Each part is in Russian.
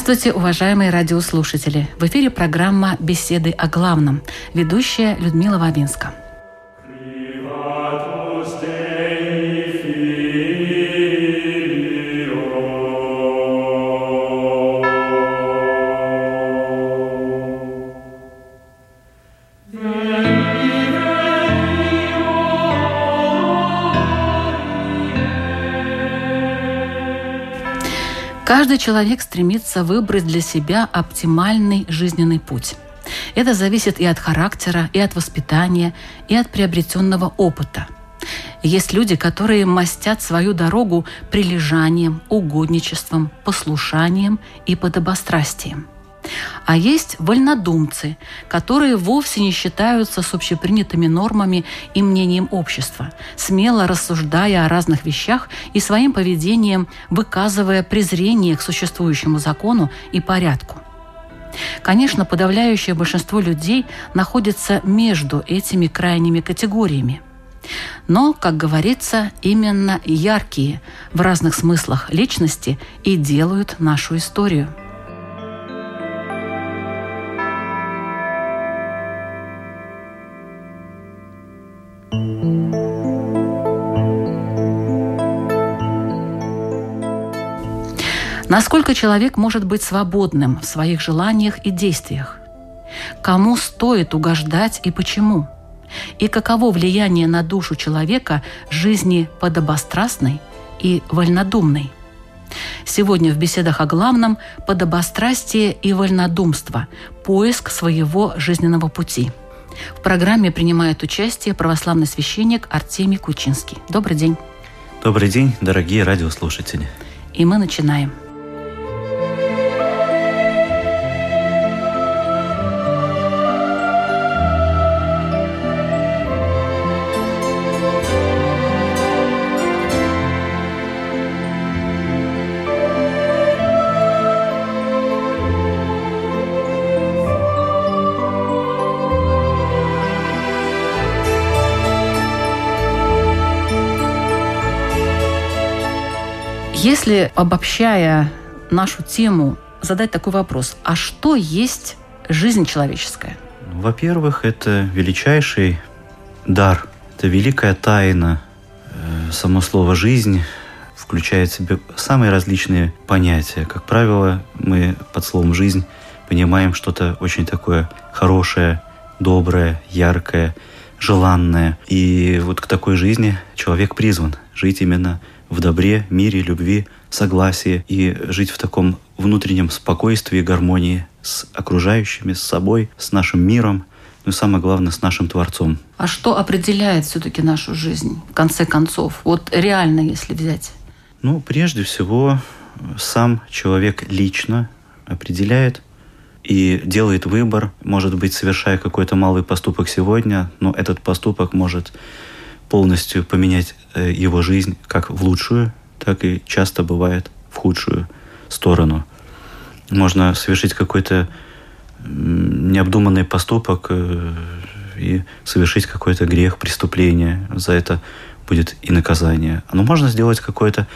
Здравствуйте, уважаемые радиослушатели! В эфире программа «Беседы о главном». Ведущая Людмила Вавинска. Каждый человек стремится выбрать для себя оптимальный жизненный путь. Это зависит и от характера, и от воспитания, и от приобретенного опыта. Есть люди, которые мастят свою дорогу прилежанием, угодничеством, послушанием и подобострастием – а есть вольнодумцы, которые вовсе не считаются с общепринятыми нормами и мнением общества, смело рассуждая о разных вещах и своим поведением выказывая презрение к существующему закону и порядку. Конечно, подавляющее большинство людей находится между этими крайними категориями. Но, как говорится, именно яркие в разных смыслах личности и делают нашу историю – Насколько человек может быть свободным в своих желаниях и действиях? Кому стоит угождать и почему? И каково влияние на душу человека жизни подобострастной и вольнодумной? Сегодня в беседах о главном – подобострастие и вольнодумство, поиск своего жизненного пути. В программе принимает участие православный священник Артемий Кучинский. Добрый день. Добрый день, дорогие радиослушатели. И мы начинаем. Если, обобщая нашу тему, задать такой вопрос, а что есть жизнь человеческая? Во-первых, это величайший дар, это великая тайна. Э, само слово «жизнь» включает в себя самые различные понятия. Как правило, мы под словом «жизнь» понимаем что-то очень такое хорошее, доброе, яркое, желанное. И вот к такой жизни человек призван жить именно в добре, мире, любви, согласии и жить в таком внутреннем спокойствии и гармонии с окружающими, с собой, с нашим миром, ну и самое главное, с нашим Творцом. А что определяет все-таки нашу жизнь, в конце концов? Вот реально, если взять. Ну, прежде всего, сам человек лично определяет и делает выбор, может быть, совершая какой-то малый поступок сегодня, но этот поступок может полностью поменять э, его жизнь как в лучшую, так и часто бывает в худшую сторону. Можно совершить какой-то необдуманный поступок э, и совершить какой-то грех, преступление. За это будет и наказание. Но можно сделать какое-то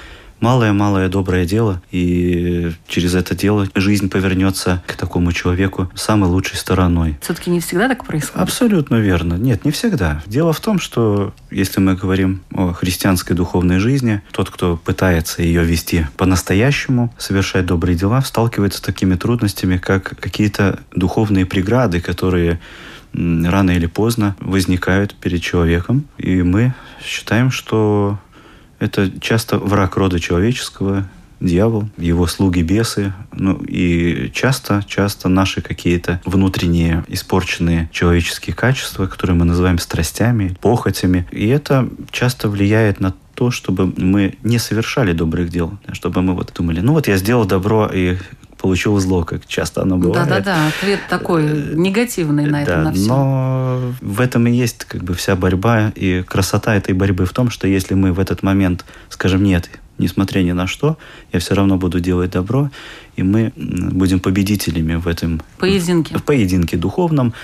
малое-малое доброе дело, и через это дело жизнь повернется к такому человеку самой лучшей стороной. Все-таки не всегда так происходит? Абсолютно верно. Нет, не всегда. Дело в том, что если мы говорим о христианской духовной жизни, тот, кто пытается ее вести по-настоящему, совершать добрые дела, сталкивается с такими трудностями, как какие-то духовные преграды, которые рано или поздно возникают перед человеком. И мы считаем, что это часто враг рода человеческого, дьявол, его слуги бесы. Ну и часто, часто наши какие-то внутренние испорченные человеческие качества, которые мы называем страстями, похотями. И это часто влияет на то, чтобы мы не совершали добрых дел, чтобы мы вот думали, ну вот я сделал добро и получил зло, как часто оно бывает. Да-да-да, ответ такой э, негативный на это, да, на все. Но в этом и есть как бы вся борьба, и красота этой борьбы в том, что если мы в этот момент скажем «нет», несмотря ни на что, я все равно буду делать добро, и мы будем победителями в этом поединке, в поединке духовном,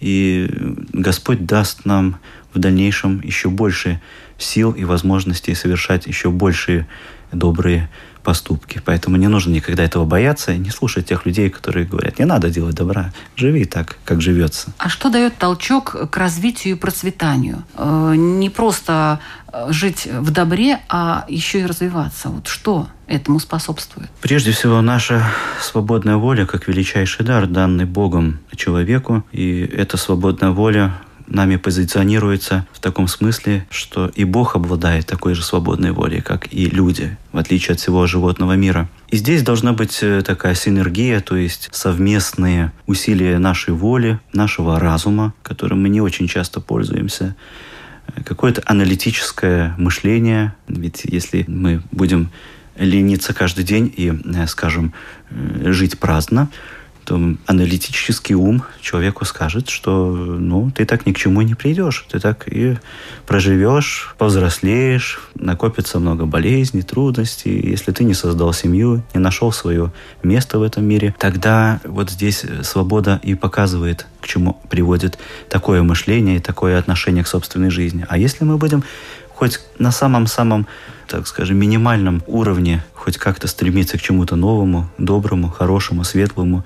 и Господь даст нам в дальнейшем еще больше сил и возможностей совершать еще большие добрые поступки. Поэтому не нужно никогда этого бояться не слушать тех людей, которые говорят, не надо делать добра, живи так, как живется. А что дает толчок к развитию и процветанию? Э, не просто э, жить в добре, а еще и развиваться. Вот что этому способствует? Прежде всего, наша свободная воля, как величайший дар, данный Богом человеку. И эта свободная воля нами позиционируется в таком смысле, что и Бог обладает такой же свободной волей, как и люди, в отличие от всего животного мира. И здесь должна быть э, такая синергия, то есть совместные усилия нашей воли, нашего разума, которым мы не очень часто пользуемся, э, какое-то аналитическое мышление. Ведь если мы будем лениться каждый день и, э, скажем, жить праздно, то аналитический ум человеку скажет, что ну, ты так ни к чему не придешь. Ты так и проживешь, повзрослеешь, накопится много болезней, трудностей. Если ты не создал семью, не нашел свое место в этом мире, тогда вот здесь свобода и показывает, к чему приводит такое мышление и такое отношение к собственной жизни. А если мы будем хоть на самом-самом, так скажем, минимальном уровне хоть как-то стремиться к чему-то новому, доброму, хорошему, светлому,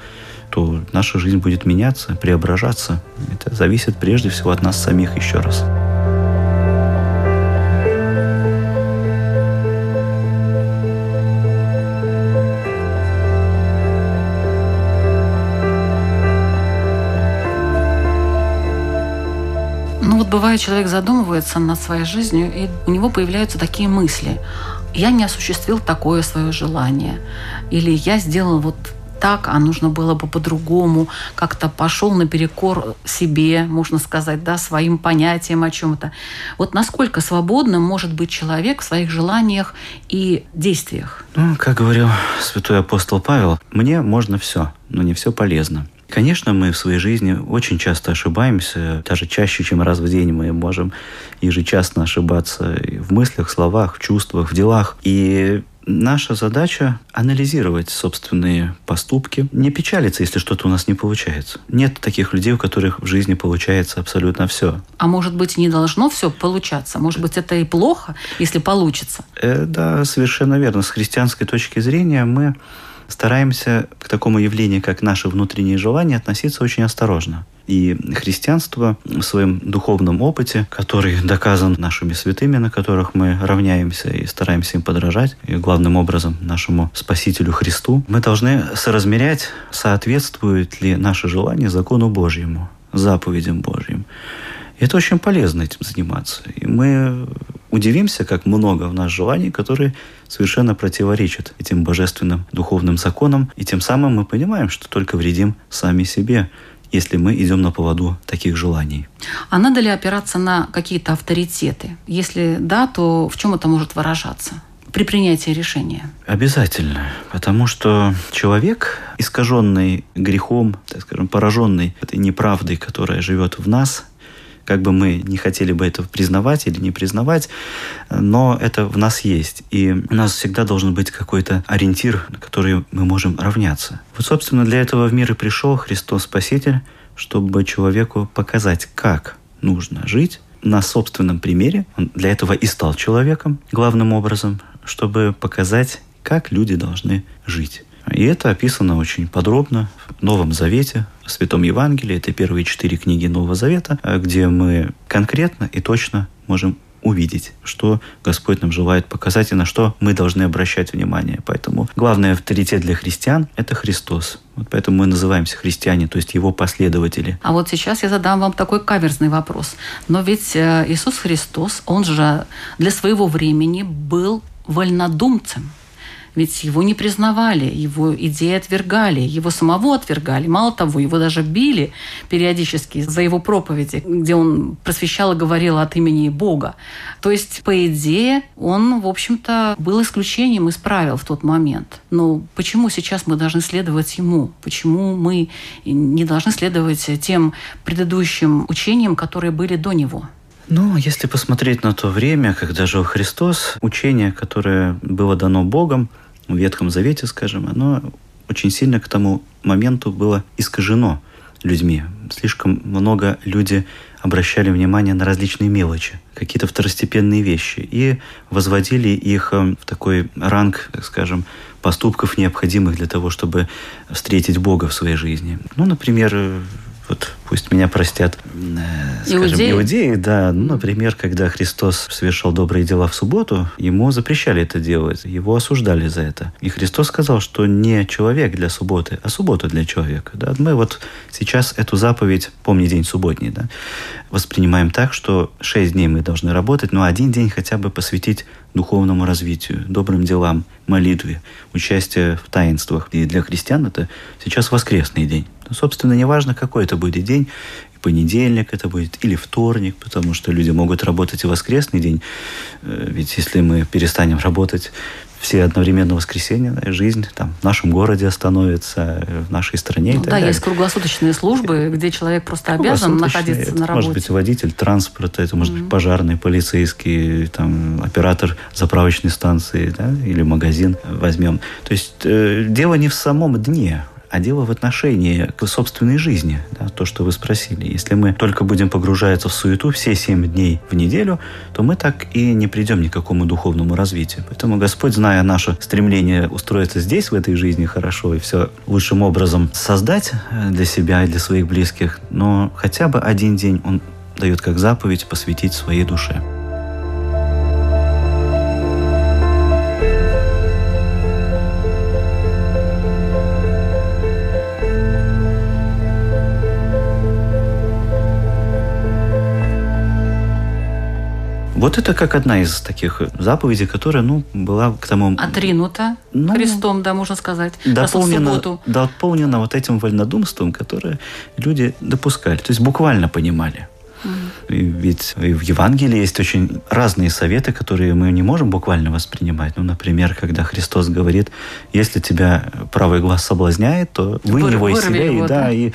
то наша жизнь будет меняться, преображаться. Это зависит прежде всего от нас самих еще раз. Вот бывает, человек задумывается над своей жизнью, и у него появляются такие мысли я не осуществил такое свое желание. Или я сделал вот так, а нужно было бы по-другому, как-то пошел наперекор себе, можно сказать, да, своим понятиям о чем-то. Вот насколько свободным может быть человек в своих желаниях и действиях? Ну, как говорил святой апостол Павел, мне можно все, но не все полезно. Конечно, мы в своей жизни очень часто ошибаемся, даже чаще, чем раз в день мы можем ежечасно ошибаться в мыслях, словах, в чувствах, в делах. И наша задача анализировать собственные поступки, не печалиться, если что-то у нас не получается. Нет таких людей, у которых в жизни получается абсолютно все. А может быть, не должно все получаться? Может быть, это и плохо, если получится? Э, да, совершенно верно. С христианской точки зрения мы стараемся к такому явлению, как наши внутренние желания, относиться очень осторожно. И христианство в своем духовном опыте, который доказан нашими святыми, на которых мы равняемся и стараемся им подражать, и главным образом нашему Спасителю Христу, мы должны соразмерять, соответствует ли наше желание закону Божьему, заповедям Божьим. И это очень полезно этим заниматься. И мы удивимся, как много в нас желаний, которые совершенно противоречат этим божественным духовным законам. И тем самым мы понимаем, что только вредим сами себе, если мы идем на поводу таких желаний. А надо ли опираться на какие-то авторитеты? Если да, то в чем это может выражаться? при принятии решения? Обязательно. Потому что человек, искаженный грехом, так скажем, пораженный этой неправдой, которая живет в нас, как бы мы не хотели бы это признавать или не признавать, но это в нас есть. И у нас всегда должен быть какой-то ориентир, на который мы можем равняться. Вот, собственно, для этого в мир и пришел Христос Спаситель, чтобы человеку показать, как нужно жить на собственном примере. Он для этого и стал человеком главным образом, чтобы показать, как люди должны жить. И это описано очень подробно Новом Завете, Святом Евангелии. Это первые четыре книги Нового Завета, где мы конкретно и точно можем увидеть, что Господь нам желает показать и на что мы должны обращать внимание. Поэтому главный авторитет для христиан – это Христос. Вот поэтому мы называемся христиане, то есть его последователи. А вот сейчас я задам вам такой каверзный вопрос. Но ведь э, Иисус Христос, он же для своего времени был вольнодумцем. Ведь его не признавали, его идеи отвергали, его самого отвергали. Мало того, его даже били периодически за его проповеди, где он просвещал и говорил от имени Бога. То есть, по идее, он, в общем-то, был исключением из правил в тот момент. Но почему сейчас мы должны следовать ему? Почему мы не должны следовать тем предыдущим учениям, которые были до него? Ну, если посмотреть на то время, когда жил Христос, учение, которое было дано Богом Ветхом Завете, скажем, оно очень сильно к тому моменту было искажено людьми. Слишком много люди обращали внимание на различные мелочи, какие-то второстепенные вещи, и возводили их э, в такой ранг, скажем, поступков, необходимых для того, чтобы встретить Бога в своей жизни. Ну, например, вот пусть меня простят, э, скажем, иудеи, иудеи да. Ну, например, когда Христос совершал добрые дела в субботу, ему запрещали это делать, его осуждали за это. И Христос сказал, что не человек для субботы, а суббота для человека. Да? Мы вот сейчас эту заповедь, помни день субботний, да, воспринимаем так, что шесть дней мы должны работать, но один день хотя бы посвятить духовному развитию, добрым делам, молитве, участию в таинствах. И для христиан это сейчас воскресный день. Ну, собственно, неважно, какой это будет день, понедельник это будет или вторник, потому что люди могут работать и воскресный день. Э, ведь если мы перестанем работать все одновременно воскресенье, жизнь там, в нашем городе остановится, в нашей стране. Ну, да, далее. есть круглосуточные службы, где человек просто обязан находиться это на работе. может быть водитель транспорта, это может mm-hmm. быть пожарный, полицейский, там, оператор заправочной станции да, или магазин возьмем. То есть э, дело не в самом дне, а дело в отношении к собственной жизни, да, то, что вы спросили. Если мы только будем погружаться в суету все семь дней в неделю, то мы так и не придем ни к какому духовному развитию. Поэтому Господь, зная наше стремление устроиться здесь, в этой жизни хорошо, и все лучшим образом создать э, для себя и для своих близких, но хотя бы один день Он дает как заповедь посвятить своей душе. Вот это как одна из таких заповедей, которая, ну, была к тому... Отринута ну, Христом, да, можно сказать. Дополнена, дополнена вот этим вольнодумством, которое люди допускали. То есть буквально понимали. Ведь в Евангелии есть очень разные советы, которые мы не можем буквально воспринимать. Ну, например, когда Христос говорит, если тебя правый глаз соблазняет, то вынь его из себя его, и, да, да, и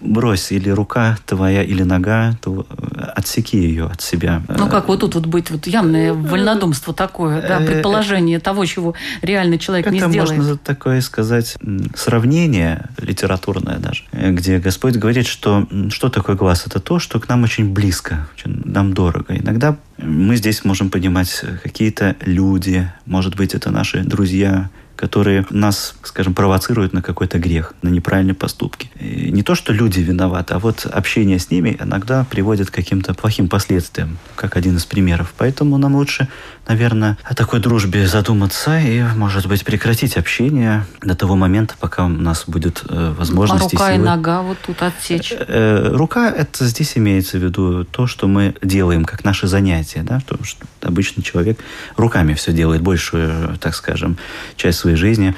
брось. Или рука твоя, или нога, то отсеки ее от себя. Ну, как вот тут вот быть вот явное вольнодумство такое, да, э, предположение того, чего реально человек Это не сделает. можно такое сказать сравнение литературное даже, где Господь говорит, что что такое глаз? Это то, что к нам очень близко, нам дорого. Иногда мы здесь можем понимать какие-то люди, может быть, это наши друзья, которые нас, скажем, провоцируют на какой-то грех, на неправильные поступки. И не то, что люди виноваты, а вот общение с ними иногда приводит к каким-то плохим последствиям, как один из примеров. Поэтому нам лучше, наверное, о такой дружбе задуматься и, может быть, прекратить общение до того момента, пока у нас будет э, возможность. А рука и, нога вот тут отсечь? Э, э, рука, это здесь имеется в виду то, что мы делаем, как наше занятие, да, то, что обычно человек руками все делает, большую, так скажем, часть своей жизни.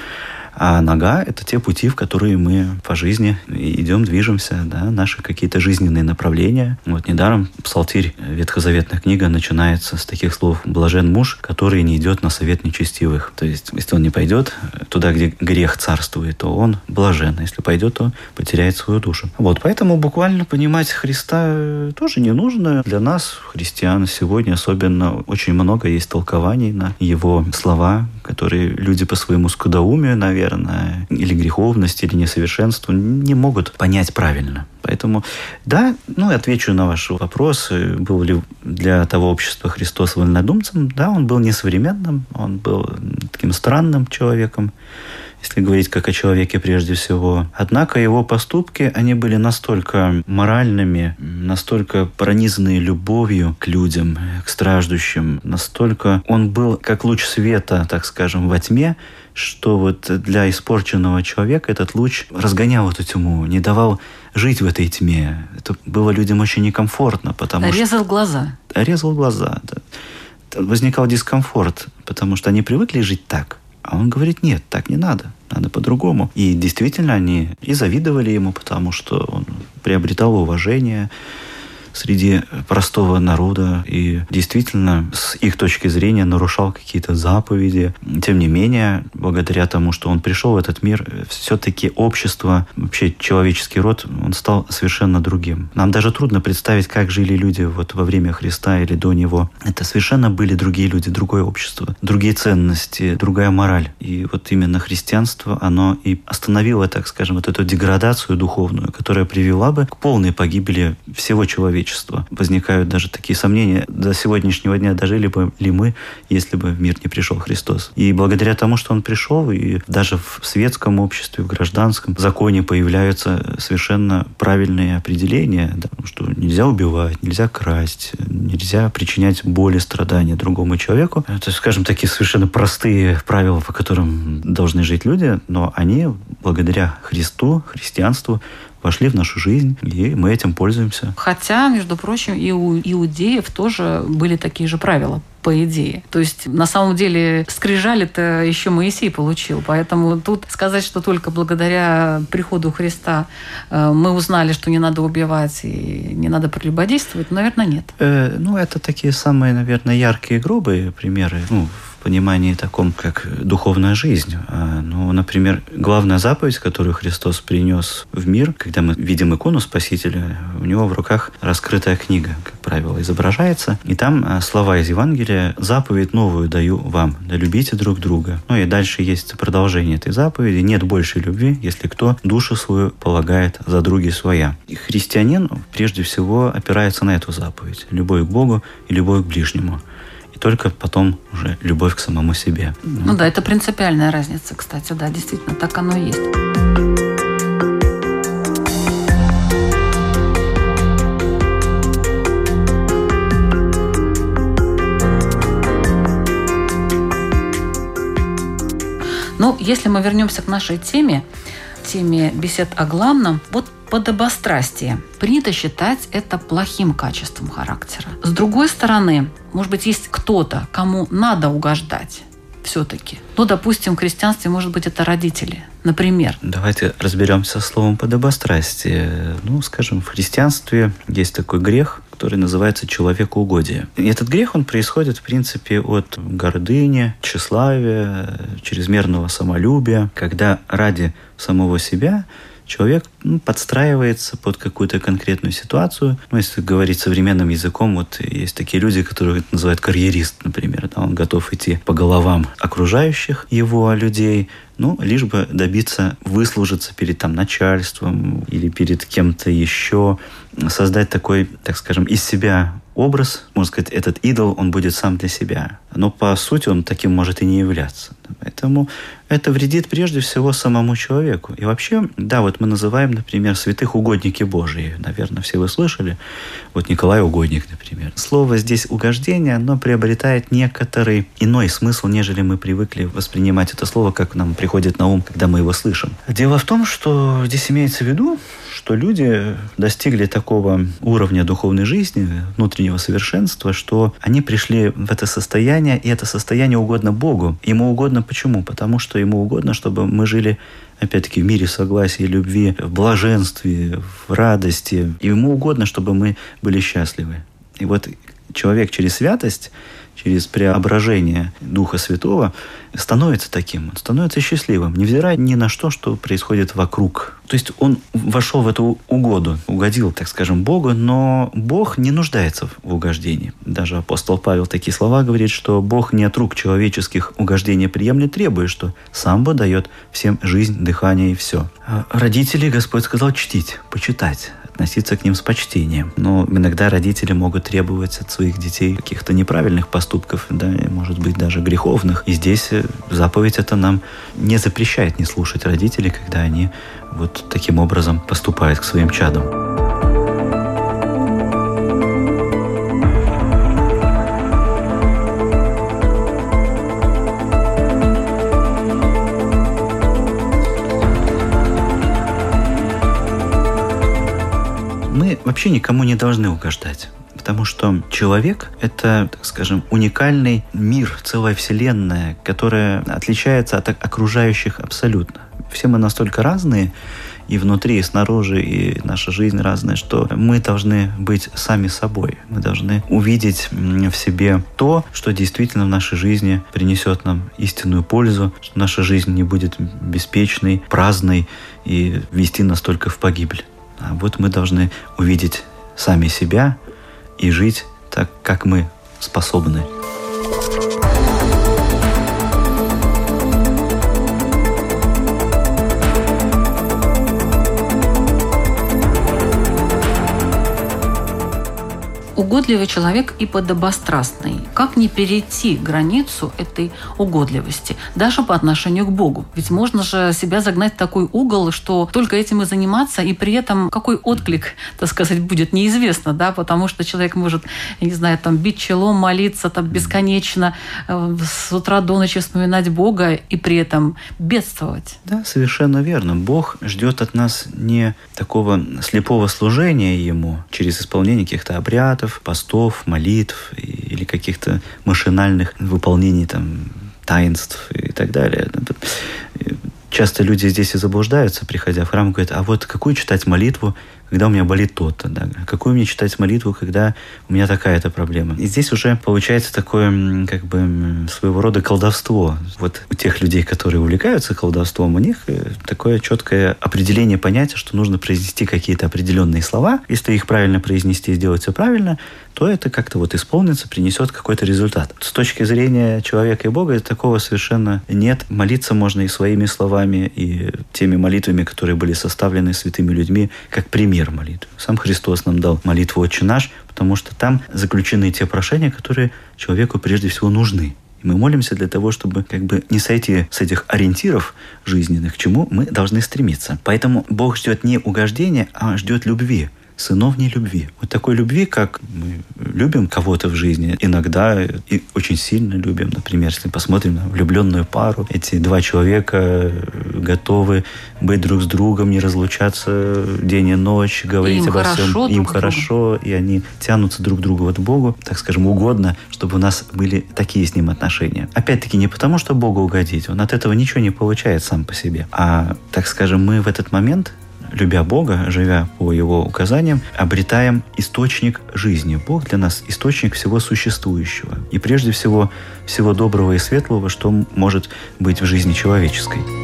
А нога – это те пути, в которые мы по жизни идем, движемся, да, наши какие-то жизненные направления. Вот недаром псалтирь, ветхозаветная книга, начинается с таких слов «блажен муж, который не идет на совет нечестивых». То есть, если он не пойдет туда, где грех царствует, то он блажен. А если пойдет, то потеряет свою душу. Вот, поэтому буквально понимать Христа тоже не нужно. Для нас, христиан, сегодня особенно очень много есть толкований на его слова, которые люди по своему скудоумию, наверное, наверное, или греховность, или несовершенство не могут понять правильно. Поэтому, да, ну, отвечу на ваш вопрос, был ли для того общества Христос вольнодумцем. Да, он был несовременным, он был таким странным человеком, если говорить как о человеке прежде всего. Однако его поступки, они были настолько моральными, настолько пронизанные любовью к людям, к страждущим, настолько он был как луч света, так скажем, во тьме, что вот для испорченного человека этот луч разгонял эту тьму, не давал жить в этой тьме. Это было людям очень некомфортно, потому Резал что... Резал глаза. Резал глаза, да. Возникал дискомфорт, потому что они привыкли жить так. А он говорит, нет, так не надо, надо по-другому. И действительно они и завидовали ему, потому что он приобретал уважение, среди простого народа и действительно с их точки зрения нарушал какие-то заповеди. Тем не менее, благодаря тому, что он пришел в этот мир, все-таки общество, вообще человеческий род, он стал совершенно другим. Нам даже трудно представить, как жили люди вот во время Христа или до него. Это совершенно были другие люди, другое общество, другие ценности, другая мораль. И вот именно христианство, оно и остановило, так скажем, вот эту деградацию духовную, которая привела бы к полной погибели всего человечества человечества. Возникают даже такие сомнения, до сегодняшнего дня дожили бы ли мы, если бы в мир не пришел Христос. И благодаря тому, что Он пришел, и даже в светском обществе, в гражданском законе появляются совершенно правильные определения, да, что нельзя убивать, нельзя красть, нельзя причинять боли, страдания другому человеку. Это, скажем, такие совершенно простые правила, по которым должны жить люди, но они благодаря Христу, христианству, вошли в нашу жизнь, и мы этим пользуемся. Хотя, между прочим, и у иудеев тоже были такие же правила по идее. То есть, на самом деле, скрижали-то еще Моисей получил. Поэтому тут сказать, что только благодаря приходу Христа э, мы узнали, что не надо убивать и не надо прелюбодействовать, наверное, нет. Э, ну, это такие самые, наверное, яркие, грубые примеры. Ну, понимании таком, как духовная жизнь. А, ну, например, главная заповедь, которую Христос принес в мир, когда мы видим икону Спасителя, у него в руках раскрытая книга, как правило, изображается. И там а, слова из Евангелия «Заповедь новую даю вам, да любите друг друга». Ну и дальше есть продолжение этой заповеди «Нет большей любви, если кто душу свою полагает за други своя». И христианин прежде всего опирается на эту заповедь – любовь к Богу и любовь к ближнему только потом уже любовь к самому себе. Ну да, это принципиальная разница, кстати, да, действительно, так оно и есть. Ну, если мы вернемся к нашей теме, теме бесед о главном, вот подобострастие. Принято считать это плохим качеством характера. С другой стороны, может быть, есть кто-то, кому надо угождать все-таки. Ну, допустим, в крестьянстве, может быть, это родители, например. Давайте разберемся с словом подобострастие. Ну, скажем, в христианстве есть такой грех, который называется человекоугодие. И этот грех, он происходит, в принципе, от гордыни, тщеславия, чрезмерного самолюбия, когда ради самого себя человек ну, подстраивается под какую-то конкретную ситуацию. Ну, если говорить современным языком, вот есть такие люди, которые называют карьерист, например. Да, он готов идти по головам окружающих его людей, ну, лишь бы добиться выслужиться перед там начальством или перед кем-то еще, создать такой, так скажем, из себя образ, можно сказать, этот идол, он будет сам для себя. Но по сути он таким может и не являться. Поэтому это вредит прежде всего самому человеку. И вообще, да, вот мы называем, например, святых угодники Божьи. Наверное, все вы слышали. Вот Николай Угодник, например. Слово здесь «угождение», оно приобретает некоторый иной смысл, нежели мы привыкли воспринимать это слово, как нам приходит на ум, когда мы его слышим. Дело в том, что здесь имеется в виду, что люди достигли такого уровня духовной жизни, внутреннего совершенства, что они пришли в это состояние, и это состояние угодно Богу. Ему угодно почему? Потому что ему угодно, чтобы мы жили опять-таки, в мире согласия любви, в блаженстве, в радости. Ему угодно, чтобы мы были счастливы. И вот человек через святость через преображение Духа Святого становится таким, он становится счастливым, невзирая ни на что, что происходит вокруг. То есть он вошел в эту угоду, угодил, так скажем, Богу, но Бог не нуждается в угождении. Даже апостол Павел такие слова говорит, что Бог не от рук человеческих угождения приемлет, требуя, что сам бы дает всем жизнь, дыхание и все. А родители Господь сказал чтить, почитать относиться к ним с почтением. Но иногда родители могут требовать от своих детей каких-то неправильных поступков, да, может быть, даже греховных. И здесь э, заповедь это нам не запрещает не слушать родителей, когда они вот таким образом поступают к своим чадам. Вообще никому не должны угождать. Потому что человек — это, так скажем, уникальный мир, целая вселенная, которая отличается от окружающих абсолютно. Все мы настолько разные, и внутри, и снаружи, и наша жизнь разная, что мы должны быть сами собой. Мы должны увидеть в себе то, что действительно в нашей жизни принесет нам истинную пользу, что наша жизнь не будет беспечной, праздной и вести нас только в погибель. А вот мы должны увидеть сами себя и жить так, как мы способны. Угодливый человек и подобострастный. Как не перейти границу этой угодливости, даже по отношению к Богу? Ведь можно же себя загнать в такой угол, что только этим и заниматься, и при этом какой отклик, так сказать, будет неизвестно, да, потому что человек может, я не знаю, там, бить челом, молиться там бесконечно, э, с утра до ночи вспоминать Бога и при этом бедствовать. Да, совершенно верно. Бог ждет от нас не такого слепого служения Ему через исполнение каких-то обрядов, обрядов, постов, молитв или каких-то машинальных выполнений там, таинств и так далее. Часто люди здесь и заблуждаются, приходя в храм, говорят, а вот какую читать молитву, когда у меня болит то-то, да, какую мне читать молитву, когда у меня такая-то проблема. И здесь уже получается такое, как бы, своего рода колдовство. Вот у тех людей, которые увлекаются колдовством, у них э, такое четкое определение понятия, что нужно произнести какие-то определенные слова. Если их правильно произнести и сделать все правильно, то это как-то вот исполнится, принесет какой-то результат. С точки зрения человека и Бога такого совершенно нет. Молиться можно и своими словами, и теми молитвами, которые были составлены святыми людьми, как пример молитвы. Сам Христос нам дал молитву «Отче наш», потому что там заключены те прошения, которые человеку прежде всего нужны. И мы молимся для того, чтобы как бы не сойти с этих ориентиров жизненных, к чему мы должны стремиться. Поэтому Бог ждет не угождения, а ждет любви сыновней любви. Вот такой любви, как мы любим кого-то в жизни, иногда и очень сильно любим. Например, если посмотрим на влюбленную пару, эти два человека готовы быть друг с другом, не разлучаться день и ночь, говорить им обо всем. Им хорошо, и они тянутся друг к другу вот Богу, так скажем, угодно, чтобы у нас были такие с ним отношения. Опять-таки не потому, что Богу угодить, он от этого ничего не получает сам по себе, а, так скажем, мы в этот момент любя Бога, живя по Его указаниям, обретаем источник жизни. Бог для нас источник всего существующего. И прежде всего, всего доброго и светлого, что может быть в жизни человеческой.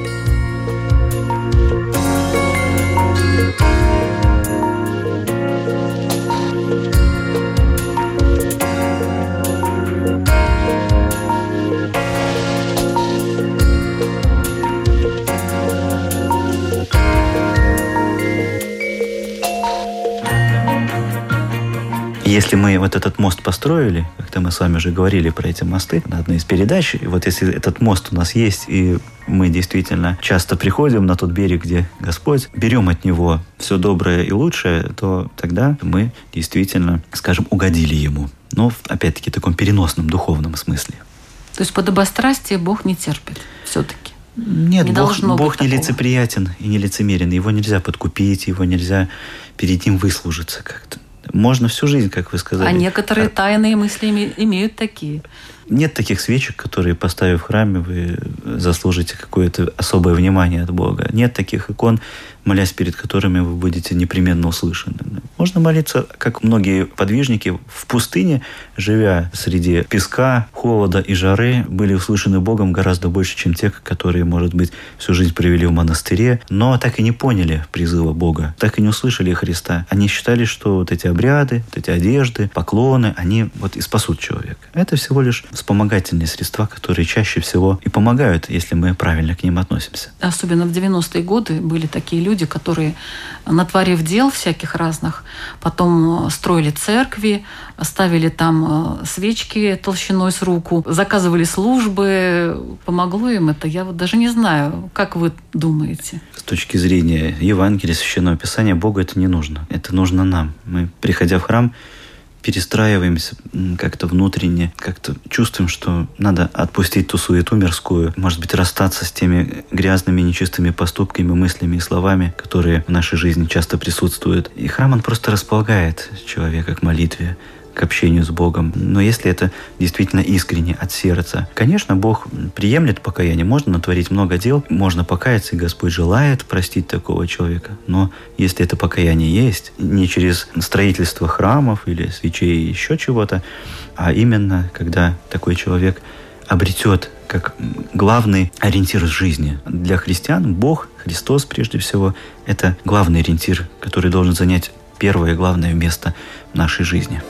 Если мы вот этот мост построили, как-то мы с вами уже говорили про эти мосты на одной из передач, и вот если этот мост у нас есть, и мы действительно часто приходим на тот берег, где Господь, берем от Него все доброе и лучшее, то тогда мы действительно, скажем, угодили Ему. Но, опять-таки, в таком переносном духовном смысле. То есть подобострастие Бог не терпит все-таки? Нет, не Бог, Бог не лицеприятен и не лицемерен. Его нельзя подкупить, его нельзя перед ним выслужиться как-то. Можно всю жизнь, как вы сказали. А некоторые а тайные мысли имеют такие. Нет таких свечек, которые, поставив в храме, вы заслужите какое-то особое внимание от Бога. Нет таких икон, молясь перед которыми вы будете непременно услышаны. Можно молиться, как многие подвижники, в пустыне, живя среди песка, холода и жары, были услышаны Богом гораздо больше, чем те, которые, может быть, всю жизнь провели в монастыре, но так и не поняли призыва Бога, так и не услышали Христа. Они считали, что вот эти обряды, вот эти одежды, поклоны, они вот и спасут человека. Это всего лишь вспомогательные средства, которые чаще всего и помогают, если мы правильно к ним относимся. Особенно в 90-е годы были такие люди, которые, натворив дел всяких разных, потом строили церкви, ставили там э, свечки толщиной с руку, заказывали службы. Помогло им это? Я вот даже не знаю. Как вы думаете? С точки зрения Евангелия, Священного Писания, Богу это не нужно. Это нужно нам. Мы, приходя в храм, перестраиваемся как-то внутренне, как-то чувствуем, что надо отпустить ту суету мирскую, может быть, расстаться с теми грязными, нечистыми поступками, мыслями и словами, которые в нашей жизни часто присутствуют. И храм, он просто располагает человека к молитве, к общению с Богом. Но если это действительно искренне от сердца, конечно, Бог приемлет покаяние. Можно натворить много дел, можно покаяться, и Господь желает простить такого человека. Но если это покаяние есть, не через строительство храмов или свечей, еще чего-то, а именно, когда такой человек обретет как главный ориентир жизни. Для христиан Бог, Христос прежде всего, это главный ориентир, который должен занять первое главное место в нашей жизни.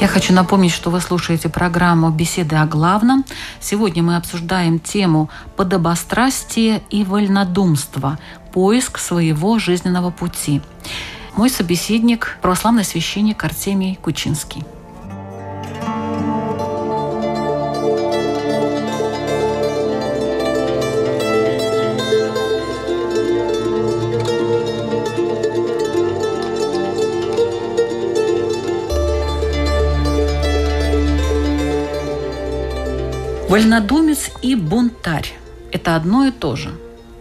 Я хочу напомнить, что вы слушаете программу «Беседы о главном». Сегодня мы обсуждаем тему подобострастия и вольнодумства, поиск своего жизненного пути. Мой собеседник – православный священник Артемий Кучинский. Вольнодумец и бунтарь – это одно и то же,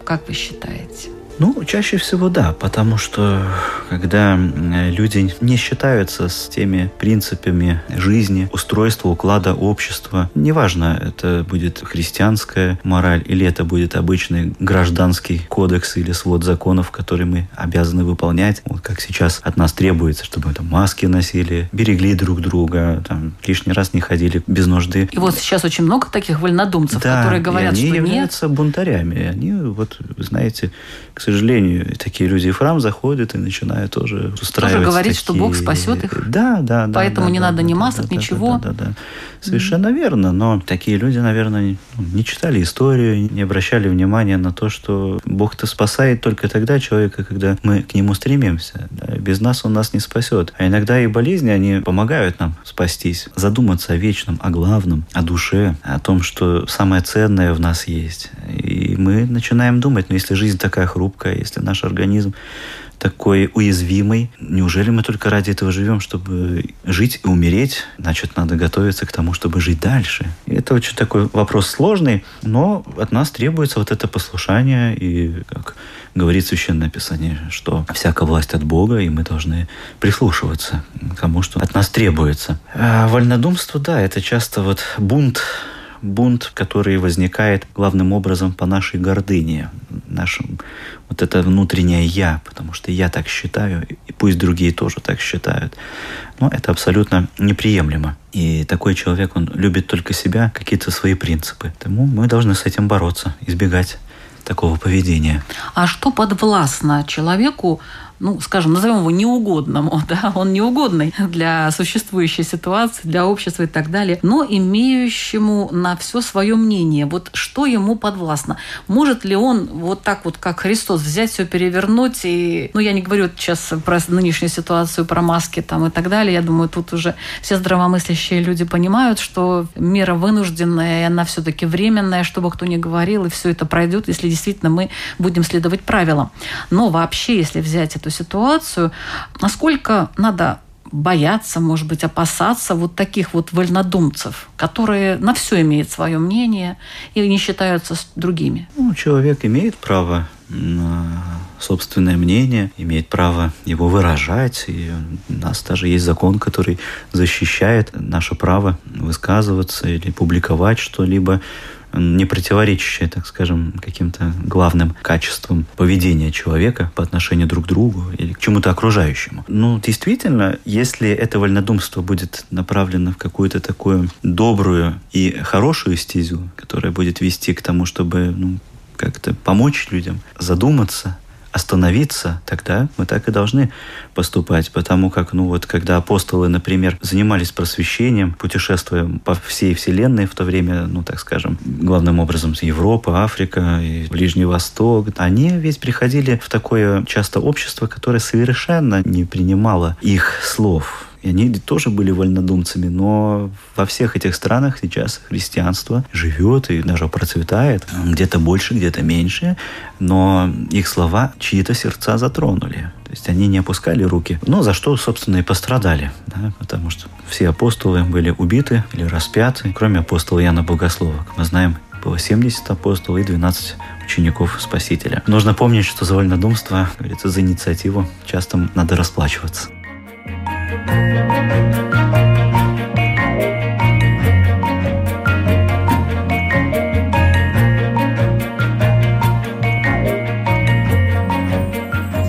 как вы считаете? Ну, чаще всего да, потому что когда люди не считаются с теми принципами жизни, устройства, уклада общества, неважно, это будет христианская мораль или это будет обычный гражданский кодекс или свод законов, которые мы обязаны выполнять, вот как сейчас от нас требуется, чтобы мы там маски носили, берегли друг друга, там лишний раз не ходили без нужды. И вот сейчас очень много таких вольнодумцев, да, которые говорят, и они что являются нет. бунтарями. Они вот, вы знаете, к сожалению, такие люди в храм заходят и начинают тоже устраивать Тоже говорить, такие... что Бог спасет их. Да, да, да. Поэтому да, не да, надо да, ни да, масок, да, ничего. Да, да, да. Совершенно mm-hmm. верно, но такие люди, наверное, не читали историю, не обращали внимания на то, что Бог-то спасает только тогда человека, когда мы к Нему стремимся. Да? Без нас Он нас не спасет. А иногда и болезни, они помогают нам спастись. Задуматься о вечном, о главном, о душе, о том, что самое ценное в нас есть. И мы начинаем думать, ну если жизнь такая хрупкая, если наш организм такой уязвимый. Неужели мы только ради этого живем, чтобы жить и умереть? Значит, надо готовиться к тому, чтобы жить дальше. И это очень такой вопрос сложный, но от нас требуется вот это послушание и, как говорит Священное Писание, что всякая власть от Бога, и мы должны прислушиваться к тому, что от нас требуется. А вольнодумство, да, это часто вот бунт бунт, который возникает главным образом по нашей гордыне, нашим вот это внутреннее «я», потому что я так считаю, и пусть другие тоже так считают. Но это абсолютно неприемлемо. И такой человек, он любит только себя, какие-то свои принципы. Поэтому мы должны с этим бороться, избегать такого поведения. А что подвластно человеку ну, скажем, назовем его неугодному, да, он неугодный для существующей ситуации, для общества и так далее, но имеющему на все свое мнение. Вот что ему подвластно? Может ли он вот так вот, как Христос, взять все, перевернуть и, ну, я не говорю сейчас про нынешнюю ситуацию, про маски там и так далее, я думаю, тут уже все здравомыслящие люди понимают, что мера вынужденная, и она все-таки временная, чтобы кто ни говорил, и все это пройдет, если действительно мы будем следовать правилам. Но вообще, если взять эту эту ситуацию, насколько надо бояться, может быть, опасаться вот таких вот вольнодумцев, которые на все имеют свое мнение и не считаются с другими? Ну, человек имеет право на собственное мнение, имеет право его выражать. И у нас даже есть закон, который защищает наше право высказываться или публиковать что-либо не противоречащее, так скажем, каким-то главным качествам поведения человека по отношению друг к другу или к чему-то окружающему. Ну, действительно, если это вольнодумство будет направлено в какую-то такую добрую и хорошую стезю, которая будет вести к тому, чтобы ну, как-то помочь людям задуматься, остановиться, тогда мы так и должны поступать. Потому как, ну вот, когда апостолы, например, занимались просвещением, путешествуя по всей Вселенной в то время, ну, так скажем, главным образом Европа, Африка и Ближний Восток, они ведь приходили в такое часто общество, которое совершенно не принимало их слов, и они тоже были вольнодумцами, но во всех этих странах сейчас христианство живет и даже процветает, где-то больше, где-то меньше, но их слова чьи-то сердца затронули. То есть они не опускали руки, но за что, собственно, и пострадали, да, потому что все апостолы были убиты или распяты, кроме апостола Яна Богослова. Мы знаем, было 70 апостолов и 12 учеников Спасителя. Нужно помнить, что за вольнодумство, говорится, за инициативу часто надо расплачиваться.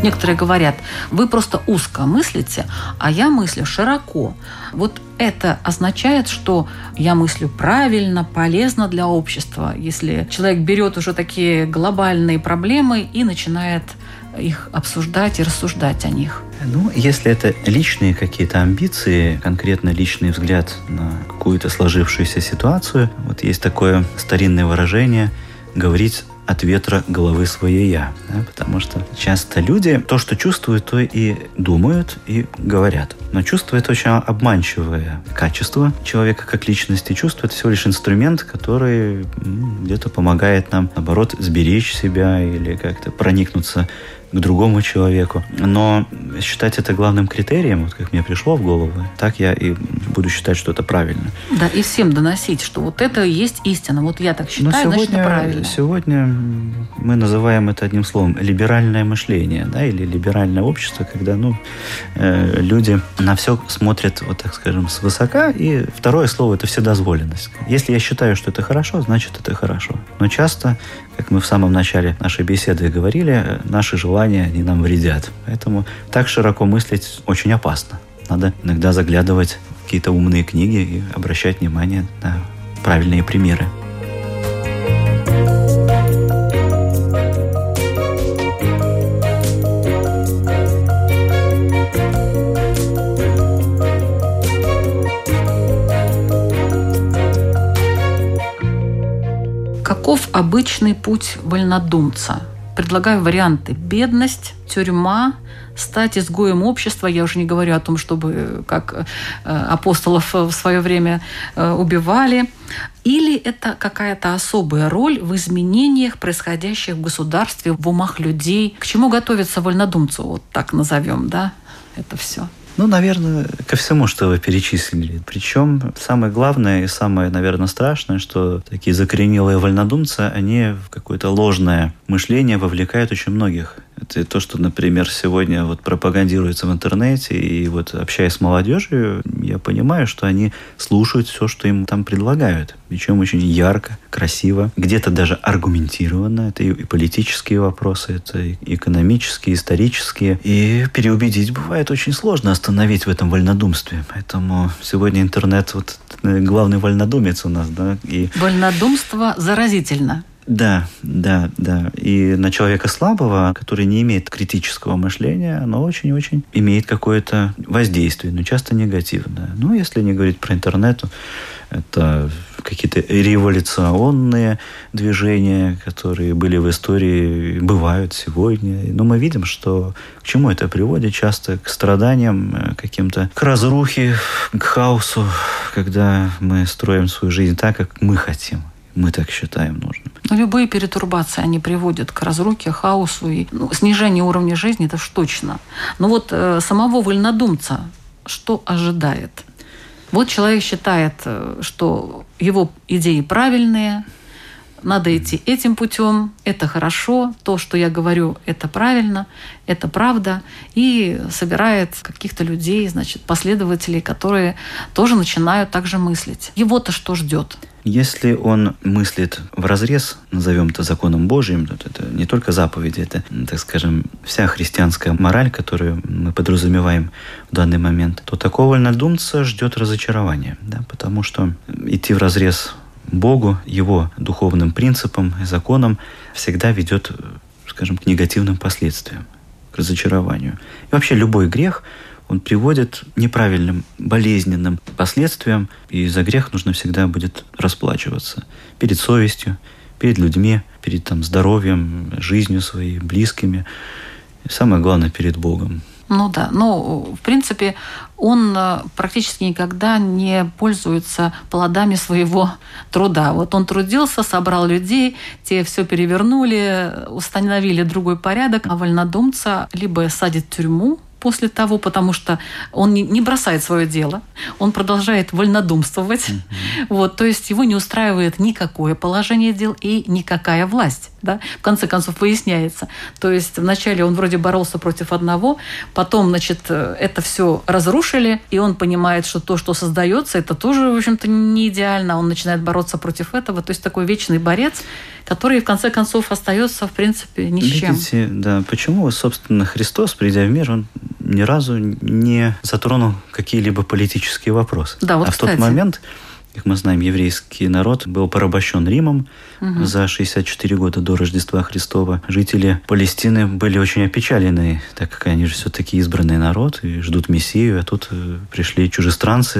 Некоторые говорят, вы просто узко мыслите, а я мыслю широко. Вот это означает, что я мыслю правильно, полезно для общества, если человек берет уже такие глобальные проблемы и начинает их обсуждать и рассуждать о них. Ну, если это личные какие-то амбиции, конкретно личный взгляд на какую-то сложившуюся ситуацию, вот есть такое старинное выражение говорить от ветра головы свое «я». Да? Потому что часто люди то, что чувствуют, то и думают, и говорят. Но чувство – это очень обманчивое качество человека как личности. Чувство – это всего лишь инструмент, который где-то помогает нам, наоборот, сберечь себя или как-то проникнуться к другому человеку. Но считать это главным критерием, вот как мне пришло в голову, так я и буду считать, что это правильно. Да, и всем доносить, что вот это и есть истина. Вот я так считаю, сегодня, значит, это правильно. Сегодня мы называем это одним словом либеральное мышление, да, или либеральное общество, когда, ну, э, люди на все смотрят, вот так скажем, свысока, и второе слово – это вседозволенность. Если я считаю, что это хорошо, значит, это хорошо. Но часто как мы в самом начале нашей беседы говорили, наши желания, они нам вредят. Поэтому так широко мыслить очень опасно. Надо иногда заглядывать в какие-то умные книги и обращать внимание на правильные примеры. Каков обычный путь вольнодумца? Предлагаю варианты. Бедность, тюрьма, стать изгоем общества. Я уже не говорю о том, чтобы как э, апостолов в свое время э, убивали. Или это какая-то особая роль в изменениях, происходящих в государстве, в умах людей. К чему готовится вольнодумцу, вот так назовем, да, это все. Ну, наверное, ко всему, что вы перечислили. Причем самое главное и самое, наверное, страшное, что такие закоренелые вольнодумцы, они в какое-то ложное мышление вовлекают очень многих. Это то, что, например, сегодня вот пропагандируется в интернете, и вот общаясь с молодежью, я понимаю, что они слушают все, что им там предлагают. Причем очень ярко, красиво, где-то даже аргументированно. Это и политические вопросы, это и экономические, исторические. И переубедить бывает очень сложно остановить в этом вольнодумстве. Поэтому сегодня интернет вот главный вольнодумец у нас, да. И... Вольнодумство заразительно. Да, да, да. И на человека слабого, который не имеет критического мышления, оно очень-очень имеет какое-то воздействие, но часто негативное. Ну, если не говорить про интернет, это какие-то революционные движения, которые были в истории, бывают сегодня. Но мы видим, что к чему это приводит часто? К страданиям, каким-то, к разрухе, к хаосу, когда мы строим свою жизнь так, как мы хотим мы так считаем нужным. Ну, любые перетурбации, они приводят к разруке, хаосу и ну, снижению уровня жизни, это уж точно. Но вот э, самого вольнодумца что ожидает? Вот человек считает, э, что его идеи правильные, надо идти этим путем, это хорошо, то, что я говорю, это правильно, это правда, и собирает каких-то людей, значит, последователей, которые тоже начинают так же мыслить. Его-то что ждет? Если он мыслит в разрез, назовем это законом Божьим, то это не только заповеди, это, так скажем, вся христианская мораль, которую мы подразумеваем в данный момент, то такого вольнодумца ждет разочарование, да, потому что идти в разрез Богу, его духовным принципам и законам всегда ведет, скажем, к негативным последствиям, к разочарованию. И вообще любой грех – он приводит неправильным, болезненным последствиям, и за грех нужно всегда будет расплачиваться перед совестью, перед людьми, перед там, здоровьем, жизнью своей, близкими, и самое главное, перед Богом. Ну да, ну, в принципе, он э, практически никогда не пользуется плодами своего труда. Вот он трудился, собрал людей, те все перевернули, установили другой порядок, а вольнодумца либо садит в тюрьму, после того, потому что он не бросает свое дело, он продолжает вольнодумствовать. Mm-hmm. Вот, то есть его не устраивает никакое положение дел и никакая власть. Да? В конце концов, выясняется. То есть вначале он вроде боролся против одного, потом, значит, это все разрушили, и он понимает, что то, что создается, это тоже, в общем-то, не идеально. Он начинает бороться против этого. То есть такой вечный борец, который, в конце концов, остается, в принципе, ни с чем. Видите, да, почему, собственно, Христос, придя в мир, он ни разу не затронул какие-либо политические вопросы. Да, вот, а кстати. в тот момент как мы знаем, еврейский народ был порабощен Римом угу. за 64 года до Рождества Христова. Жители Палестины были очень опечалены, так как они же все-таки избранный народ и ждут Мессию, а тут э, пришли чужестранцы,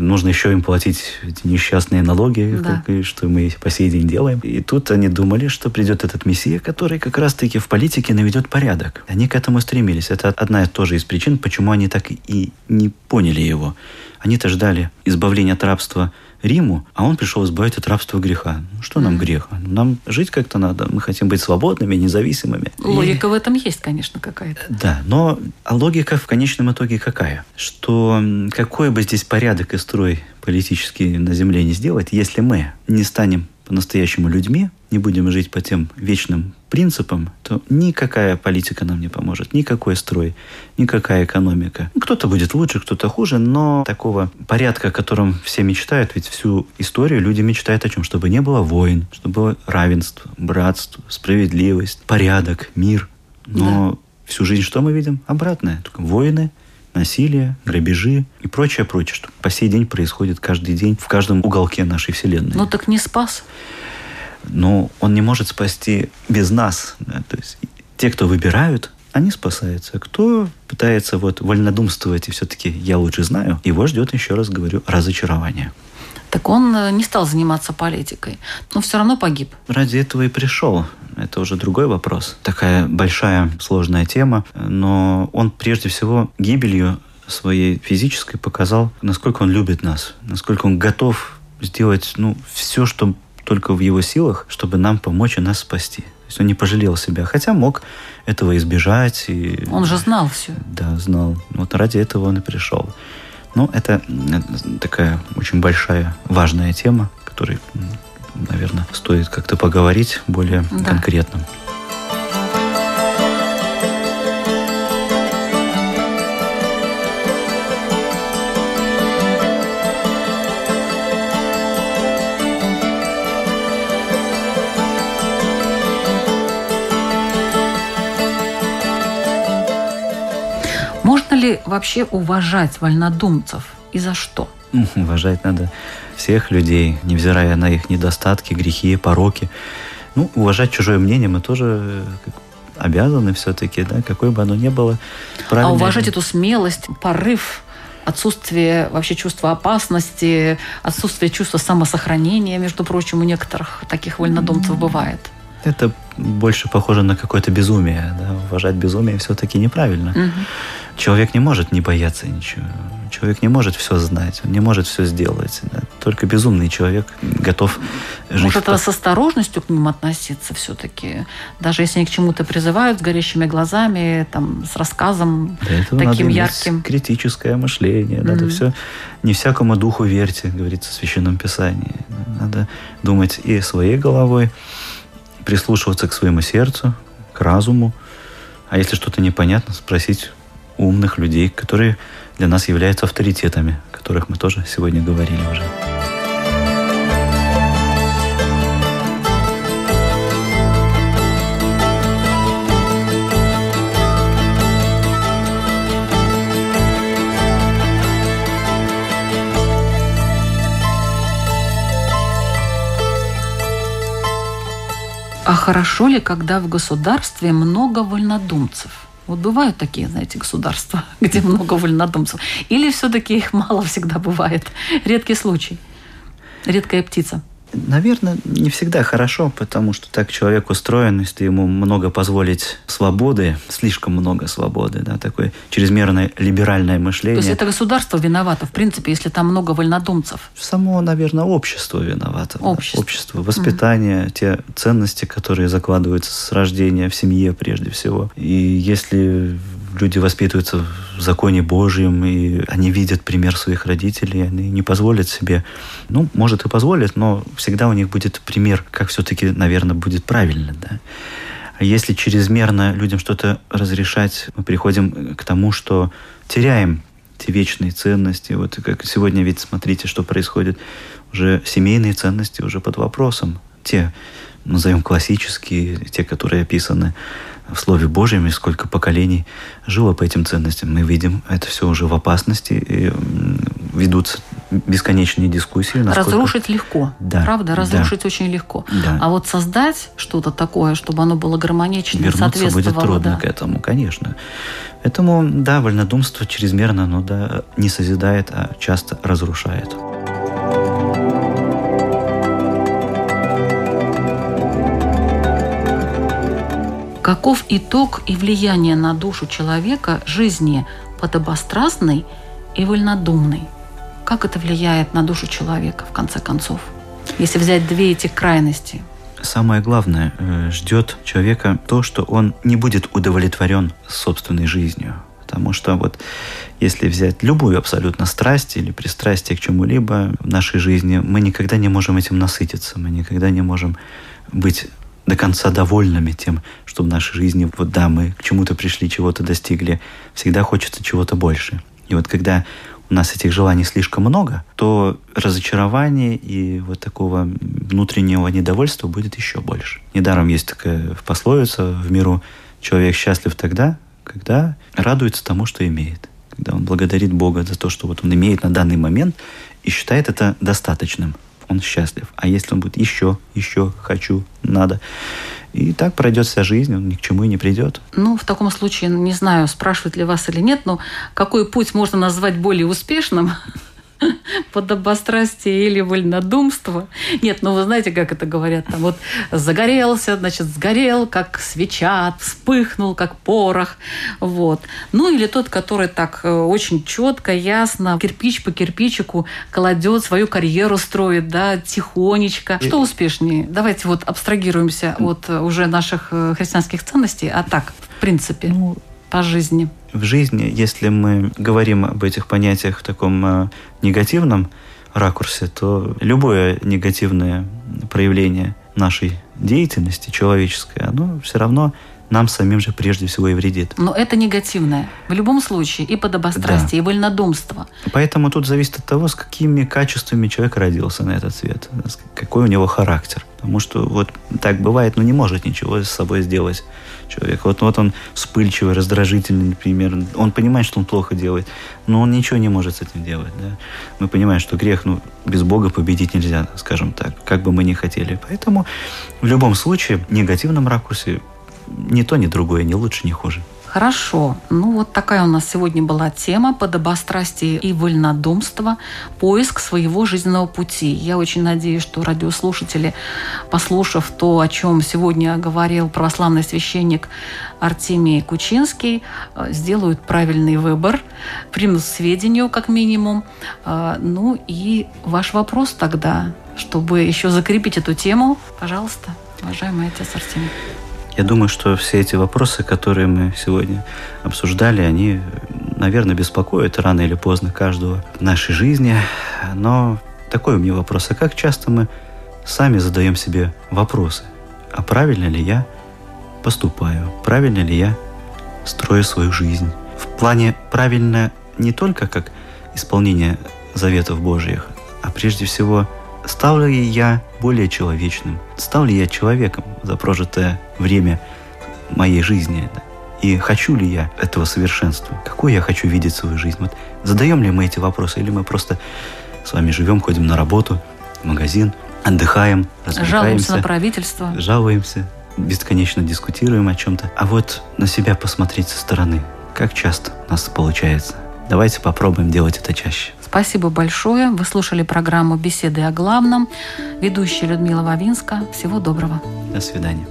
нужно еще им платить эти несчастные налоги, да. как, что мы по сей день делаем. И тут они думали, что придет этот Мессия, который как раз-таки в политике наведет порядок. Они к этому стремились. Это одна тоже из причин, почему они так и не поняли его. Они-то ждали избавления от рабства Риму, а он пришел избавить от рабства греха. Ну, что нам mm. грех? Нам жить как-то надо. Мы хотим быть свободными, независимыми. Логика И... в этом есть, конечно, какая-то. Да, но а логика в конечном итоге какая? Что какой бы здесь порядок и строй политический на земле не сделать, если мы не станем по-настоящему людьми, не будем жить по тем вечным принципам, то никакая политика нам не поможет, никакой строй, никакая экономика. Кто-то будет лучше, кто-то хуже, но такого порядка, о котором все мечтают, ведь всю историю люди мечтают о чем? Чтобы не было войн, чтобы было равенство, братство, справедливость, порядок, мир. Но да. всю жизнь что мы видим? Обратное. Только войны, насилие, грабежи и прочее, прочее, что по сей день происходит каждый день в каждом уголке нашей Вселенной. Ну так не спас. Но он не может спасти без нас. Да? То есть те, кто выбирают, они спасаются. Кто пытается вот вольнодумствовать и все-таки я лучше знаю, его ждет, еще раз говорю, разочарование. Так он э, не стал заниматься политикой, но все равно погиб. Ради этого и пришел. Это уже другой вопрос. Такая большая, сложная тема. Но он прежде всего гибелью своей физической показал, насколько он любит нас, насколько он готов сделать ну, все, что только в его силах, чтобы нам помочь и нас спасти. То есть он не пожалел себя, хотя мог этого избежать. И... Он же знал все. Да, знал. Вот ради этого он и пришел. Ну, это такая очень большая, важная тема, которой, наверное, стоит как-то поговорить более да. конкретно. Ли вообще уважать вольнодумцев и за что? Уважать надо всех людей, невзирая на их недостатки, грехи, пороки. Ну, уважать чужое мнение мы тоже э, обязаны все-таки, да, какое бы оно ни было. А уважать эту смелость, порыв, отсутствие вообще чувства опасности, отсутствие чувства самосохранения, между прочим, у некоторых таких вольнодумцев бывает. Это больше похоже на какое-то безумие. Да? Уважать безумие все-таки неправильно. Угу. Человек не может не бояться ничего. Человек не может все знать, он не может все сделать. Да? Только безумный человек готов жить. Может, это с осторожностью к ним относиться все-таки? Даже если они к чему-то призывают с горящими глазами, там, с рассказом таким надо ярким. критическое мышление. Надо mm все, не всякому духу верьте, говорится в Священном Писании. Надо думать и своей головой, прислушиваться к своему сердцу, к разуму. А если что-то непонятно, спросить умных людей, которые для нас являются авторитетами, о которых мы тоже сегодня говорили уже. А хорошо ли, когда в государстве много вольнодумцев? Вот бывают такие, знаете, государства, где много вольнодумцев. Или все-таки их мало всегда бывает? Редкий случай. Редкая птица. Наверное, не всегда хорошо, потому что так человек устроен, если ему много позволить свободы, слишком много свободы, да, такое чрезмерное либеральное мышление. То есть это государство виновато, в принципе, если там много вольнодумцев? Само, наверное, общество виновато. Общество. Да. Общество, воспитание, угу. те ценности, которые закладываются с рождения в семье прежде всего. И если люди воспитываются в законе Божьем, и они видят пример своих родителей, они не позволят себе, ну, может и позволят, но всегда у них будет пример, как все-таки, наверное, будет правильно, да. А если чрезмерно людям что-то разрешать, мы приходим к тому, что теряем те вечные ценности. Вот как сегодня ведь смотрите, что происходит. Уже семейные ценности уже под вопросом. Те, назовем классические, те, которые описаны в Слове Божьем, и сколько поколений жило по этим ценностям. Мы видим, это все уже в опасности, и ведутся бесконечные дискуссии. Насколько... Разрушить легко, да, правда? Разрушить да, очень легко. Да. А вот создать что-то такое, чтобы оно было гармонично, Вернуться соответствовало... будет трудно да. к этому, конечно. Поэтому, да, вольнодумство чрезмерно, но да, не созидает, а часто разрушает. Каков итог и влияние на душу человека жизни подобострастной и вольнодумной? Как это влияет на душу человека, в конце концов? Если взять две эти крайности. Самое главное, э, ждет человека то, что он не будет удовлетворен собственной жизнью. Потому что вот если взять любую абсолютно страсть или пристрастие к чему-либо в нашей жизни, мы никогда не можем этим насытиться, мы никогда не можем быть до конца довольными тем, что в нашей жизни, вот да, мы к чему-то пришли, чего-то достигли, всегда хочется чего-то больше. И вот когда у нас этих желаний слишком много, то разочарование и вот такого внутреннего недовольства будет еще больше. Недаром есть такая пословица в миру «человек счастлив тогда, когда радуется тому, что имеет» когда он благодарит Бога за то, что вот он имеет на данный момент и считает это достаточным он счастлив. А если он будет еще, еще, хочу, надо, и так пройдет вся жизнь, он ни к чему и не придет. Ну, в таком случае, не знаю, спрашивают ли вас или нет, но какой путь можно назвать более успешным? подобострастие или вольнодумство. Нет, ну вы знаете, как это говорят, там вот загорелся, значит, сгорел, как свеча, вспыхнул, как порох, вот. Ну или тот, который так э, очень четко, ясно, кирпич по кирпичику кладет, свою карьеру строит, да, тихонечко. Что успешнее? Давайте вот абстрагируемся от уже наших э, христианских ценностей, а так, в принципе. Ну, по жизни? В жизни, если мы говорим об этих понятиях в таком э, негативном ракурсе, то любое негативное проявление нашей деятельности человеческой, оно все равно нам самим же прежде всего и вредит. Но это негативное. В любом случае и подобострастие, да. и вольнодумство. Поэтому тут зависит от того, с какими качествами человек родился на этот свет, какой у него характер. Потому что вот так бывает, но не может ничего с собой сделать человек. Вот, вот он вспыльчивый, раздражительный, например. Он понимает, что он плохо делает, но он ничего не может с этим делать. Да? Мы понимаем, что грех ну, без Бога победить нельзя, скажем так, как бы мы ни хотели. Поэтому в любом случае в негативном ракурсе ни то, ни другое, ни лучше, ни хуже. Хорошо. Ну, вот такая у нас сегодня была тема подобострастие и вольнодумство, поиск своего жизненного пути. Я очень надеюсь, что радиослушатели, послушав то, о чем сегодня говорил православный священник Артемий Кучинский, э, сделают правильный выбор, примут сведению как минимум. Э, ну и ваш вопрос тогда, чтобы еще закрепить эту тему, пожалуйста, уважаемый отец Артемий. Я думаю, что все эти вопросы, которые мы сегодня обсуждали, они, наверное, беспокоят рано или поздно каждого в нашей жизни. Но такой у меня вопрос. А как часто мы сами задаем себе вопросы? А правильно ли я поступаю? Правильно ли я строю свою жизнь? В плане правильно не только как исполнение заветов Божьих, а прежде всего – Стал ли я более человечным? Стал ли я человеком за прожитое время моей жизни? И хочу ли я этого совершенства? Какой я хочу видеть свою жизнь? Вот задаем ли мы эти вопросы, или мы просто с вами живем, ходим на работу, в магазин, отдыхаем, развлекаемся. Жалуемся на правительство. Жалуемся, бесконечно дискутируем о чем-то. А вот на себя посмотреть со стороны. Как часто у нас получается? Давайте попробуем делать это чаще. Спасибо большое. Вы слушали программу «Беседы о главном». Ведущая Людмила Вавинска. Всего доброго. До свидания.